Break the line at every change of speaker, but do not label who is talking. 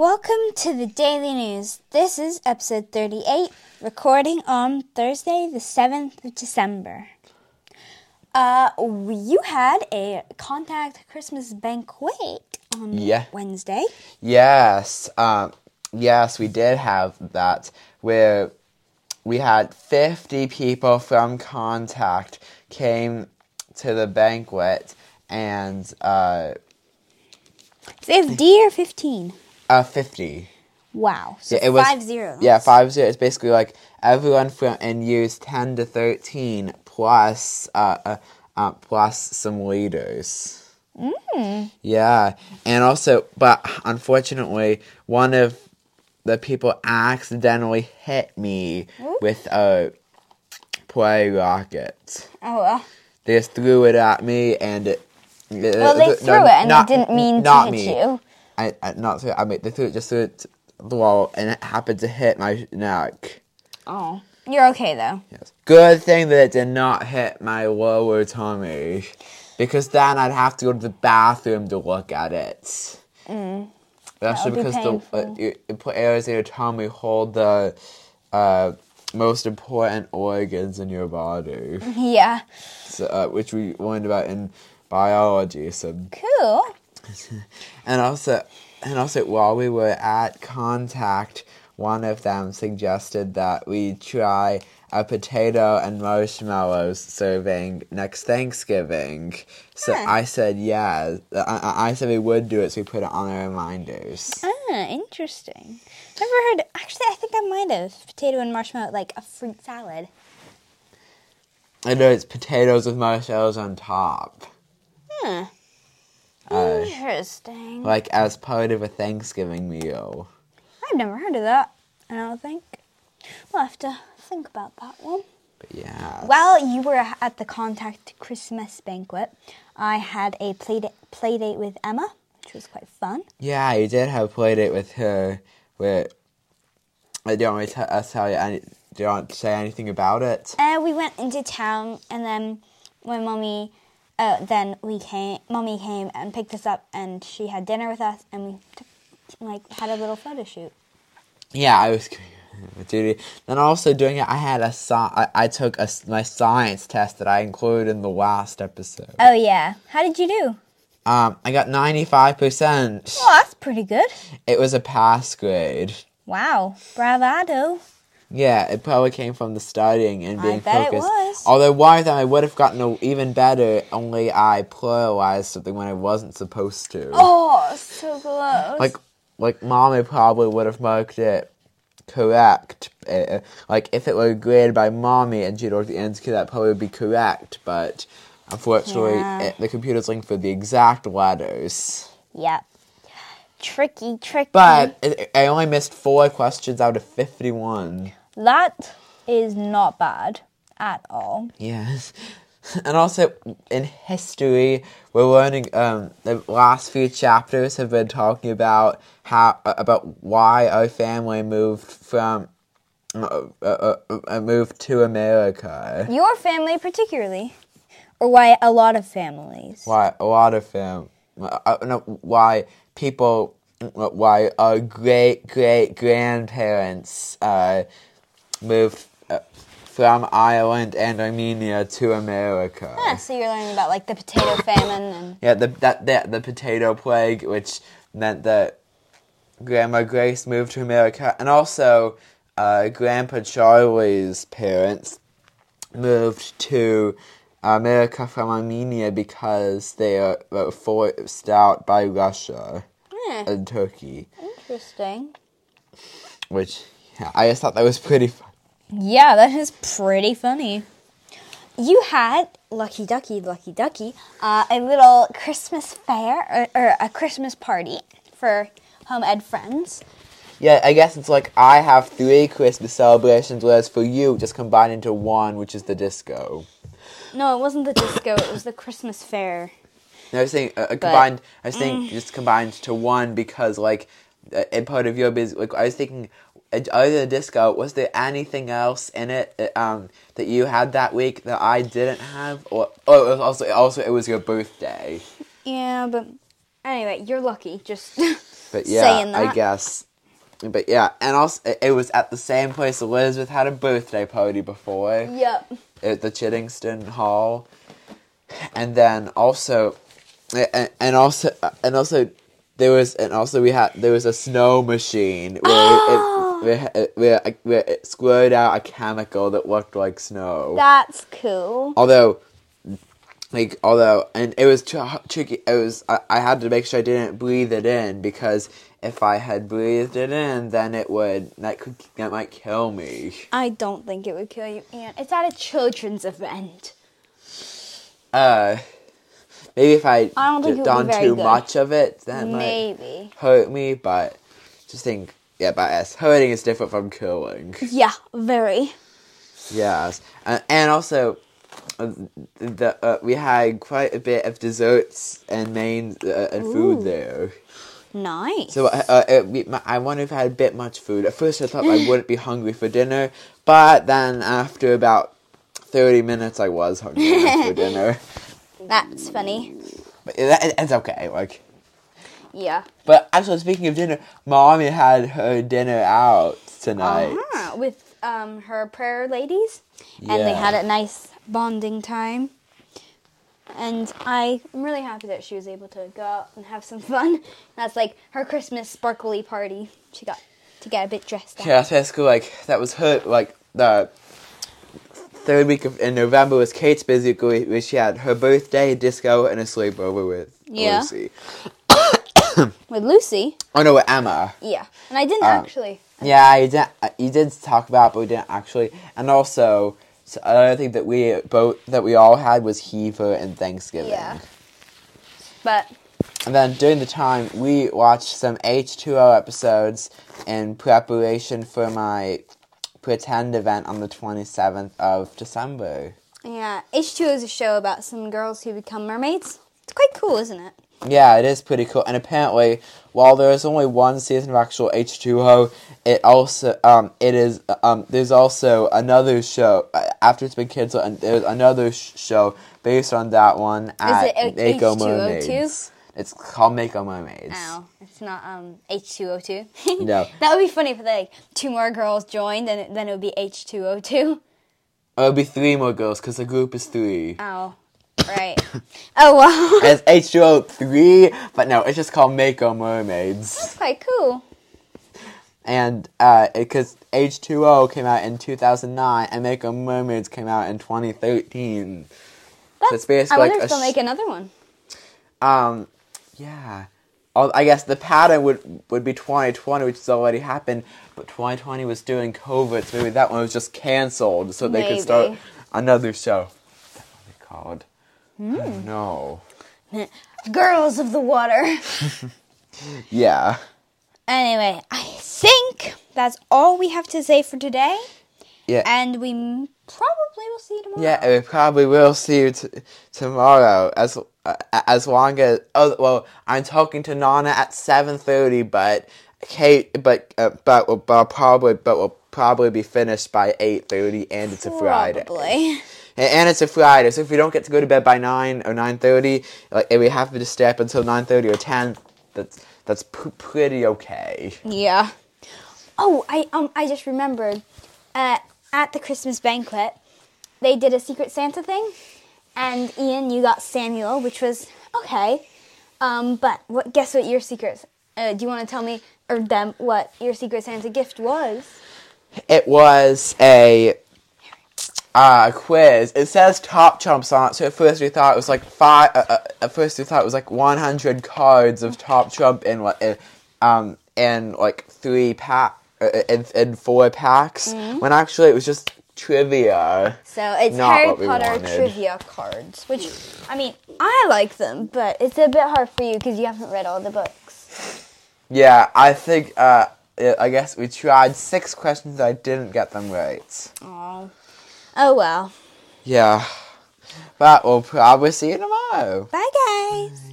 Welcome to the Daily News. This is episode 38, recording on Thursday, the 7th of December. Uh, you had a contact Christmas banquet on
Yeah.
Wednesday.
Yes, um, yes, we did have that where we had 50 people from Contact came to the banquet and uh,
Fifty or 15?
Uh 50.
Wow. So
Yeah, it was
five zero.
Yeah, five zero. It's basically like everyone from in years 10 to 13 plus uh, uh, uh plus some leaders.
Mm.
Yeah, and also, but unfortunately, one of the people accidentally hit me with a play rocket.
Oh, well.
They just threw it at me, and it.
Well, they threw it and they didn't mean to hit you.
I, I not threw. I mean, they threw it just threw it the wall, and it happened to hit my neck.
Oh. You're okay, though.
Yes. Good thing that it did not hit my lower tummy, because then I'd have to go to the bathroom to look at it.
Mm.
Especially
be
because the uh, you, you put areas in your tummy hold the uh, most important organs in your body,
Yeah.
so, uh, which we learned about in biology. So
Cool.
And also, and also, while we were at contact, one of them suggested that we try a potato and marshmallows serving next Thanksgiving. So
Huh.
I said yes. I, I I said we would do it, so we put it on our reminders.
Ah, interesting. Never heard. Actually, I think I might have potato and marshmallow, like a fruit salad.
I know it's potatoes with marshmallows on top,
Hmm.
Uh,
Interesting.
like as part of a Thanksgiving meal.
I've never heard of that. I don't think. We'll have to think about that one.
But yeah.
While you were at the Contact Christmas banquet, I had a play, play date with Emma, which was quite fun.
Yeah, you did have a play date with her. Where I don't want to t- uh, tell you any. Do you want to say anything about it?
And we went into town, and then when mommy, uh, then we came. Mommy came and picked us up, and she had dinner with us, and we took, like had a little photo shoot.
Yeah, I was with Judy. Then also doing it, I had a I, I took a my science test that I included in the last episode.
Oh yeah, how did you do?
Um, I got ninety five percent.
Well, that's pretty good.
It was a pass grade.
Wow, bravado.
Yeah, it probably came from the studying and
I
being focused.
was.
Although one of I would have gotten a, even better, only I pluralized something when I wasn't supposed to.
Oh, so close.
Like, like mommy probably would have marked it correct. Uh, like if it were graded by mommy and she'd already answered that probably would be correct. But unfortunately,
Yeah.
it, the computer's looking for the exact letters.
Yep. Tricky, tricky.
But I only missed four questions out of fifty-one.
That is not bad at all.
Yes. And also in history, we're learning. Um, the last few chapters have been talking about how uh, about why our family moved from uh, uh, uh, uh, moved to America.
Your family, particularly, or why a lot of families.
Why a lot of fam, uh, uh, no, why people, uh, why our great great grandparents uh, moved uh, from Ireland and Armenia to America.
Yeah, so you're learning about like the potato famine and
Yeah, the that, that the potato plague, which meant that Grandma Grace moved to America, and also uh, Grandpa Charlie's parents moved to America from Armenia because they were forced out by Russia
Hmm,
and Turkey.
interesting.
Which yeah, I just thought that was pretty fun.
Yeah, that is pretty funny. You had Lucky Ducky, Lucky Ducky, uh, a little Christmas fair or, or a Christmas party for home ed friends.
Yeah, I guess it's like I have three Christmas celebrations, whereas for you, just combined into one, which is the disco.
No, it wasn't the disco. it was the Christmas fair.
No, I was saying uh, uh, combined. I was saying just combined to one because like uh, in part of your business, like I was thinking, uh, other than disco, was there anything else in it uh, um that you had that week that I didn't have? Or oh, it was also also it was your birthday.
Yeah, but Anyway, you're lucky. Just
But yeah,
saying that.
I guess. But yeah, and also it- it was at the same place Elizabeth had a birthday party before
Yep.
at the Chittingston Hall, and then also, and, and also, and also, there was, and also we had there was a snow machine where
Oh.
it, where, where, where it squirted out a chemical that looked like snow.
That's cool.
although like although and it was tr- tricky it was I, I had to make sure i didn't breathe it in because if i had breathed it in then it would that could that might kill me
I don't think it would kill you, Aunt. It's at a children's event.
uh maybe if i,
I don't think
d-
it would be
done too
good.
much of it might
Maybe.
hurt me but just think yeah but yes hurting is different from killing
Yeah, very.
Yes, uh, and also uh, the uh, we had quite a bit of desserts and main uh, and
Ooh.
food there.
Nice.
So uh, uh, we, I wonder if I had a bit much food. At first, I thought I wouldn't be hungry for dinner, but then after about thirty minutes, I was hungry for dinner.
That's funny.
But it, it's okay. Like,
Yeah.
but actually, speaking of dinner, mommy had her dinner out tonight.
Uh-huh. With um her prayer ladies, and they had a nice bonding time. And I'm really happy that she was able to go out and have some fun. That's like her Christmas sparkly party. She got to get a bit dressed up.
Yeah, that's basically like that was her like the third week of in November was Kate's busy week where she had her birthday, disco, and a sleepover with
Yeah.
Lucy.
With Lucy.
Oh no, with Emma.
Yeah. And I didn't
Um,
actually.
Yeah, you did. You did talk about, it, but we didn't actually. And also, so another thing that we both that we all had was Heaver and Thanksgiving.
Yeah. But
And then during the time, we watched some H2O episodes in preparation for my pretend event on the 27th of December.
yeah, H2O is a show about some girls who become mermaids. It's quite cool, isn't it?
Yeah, it is pretty cool. And apparently, while there is only one season of actual H2O, it also um it is um there's also another show uh, after it's been canceled. And there's another sh- show based on that one at
it a-
Mako
H2O2?
Mermaids. It's called Mako Mermaids.
No, it's not um H2O2.
No.
that would be funny if like two more girls joined and then it would be H2O2.
Oh, it'll be three more girls because the group is three.
Oh, right. oh wow.
It's H2O three, but no, it's just called Mako Mermaids.
That's quite cool.
And uh, because H2O came out in 2009 and Mako Mermaids came out in 2013.
That's,
it's basically
I wonder
like
if they'll
sh-
make another one.
Um, yeah. I guess the pattern would would be 2020, which has already happened, but 2020 was doing COVID, so maybe that one was just canceled, so they could start another show. That movie called?
Hmm.
I.
Girls of the water.
Yeah.
anyway, I think that's all we have to say for today,
Yeah.
and we probably will see you tomorrow.
Yeah, we probably will see you t- tomorrow. As uh, as long as oh well, I'm talking to Nana at seven thirty, but Kate, but uh, but we'll, but probably but we'll probably be finished by eight thirty, and it's a Friday.
Probably.
And, and it's a Friday, so if we don't get to go to bed by nine or nine thirty, like if we have to stay up until nine thirty or ten, that's that's p- pretty okay.
Yeah. Oh, I um I just remembered. Uh, at the Christmas banquet, they did a Secret Santa thing, and Ian, you got Samuel, which was okay. Um, but what? Guess what your secret? Uh, do you want to tell me or them what your Secret Santa gift was?
It was a uh, quiz. It says top trumps on it, so at first we thought it was like five. Uh, uh, at first we thought it was like 100 cards of top trump in like in, um in like three pack uh, in, in four packs. When actually it was just trivia.
So it's Harry
what
Potter trivia cards, which I mean I like them, but it's a bit hard for you because you haven't read all the books.
Yeah, I think. Uh, I guess we tried six questions. I didn't get them right.
Oh, oh well.
Yeah, but we'll probably see you tomorrow.
Bye guys.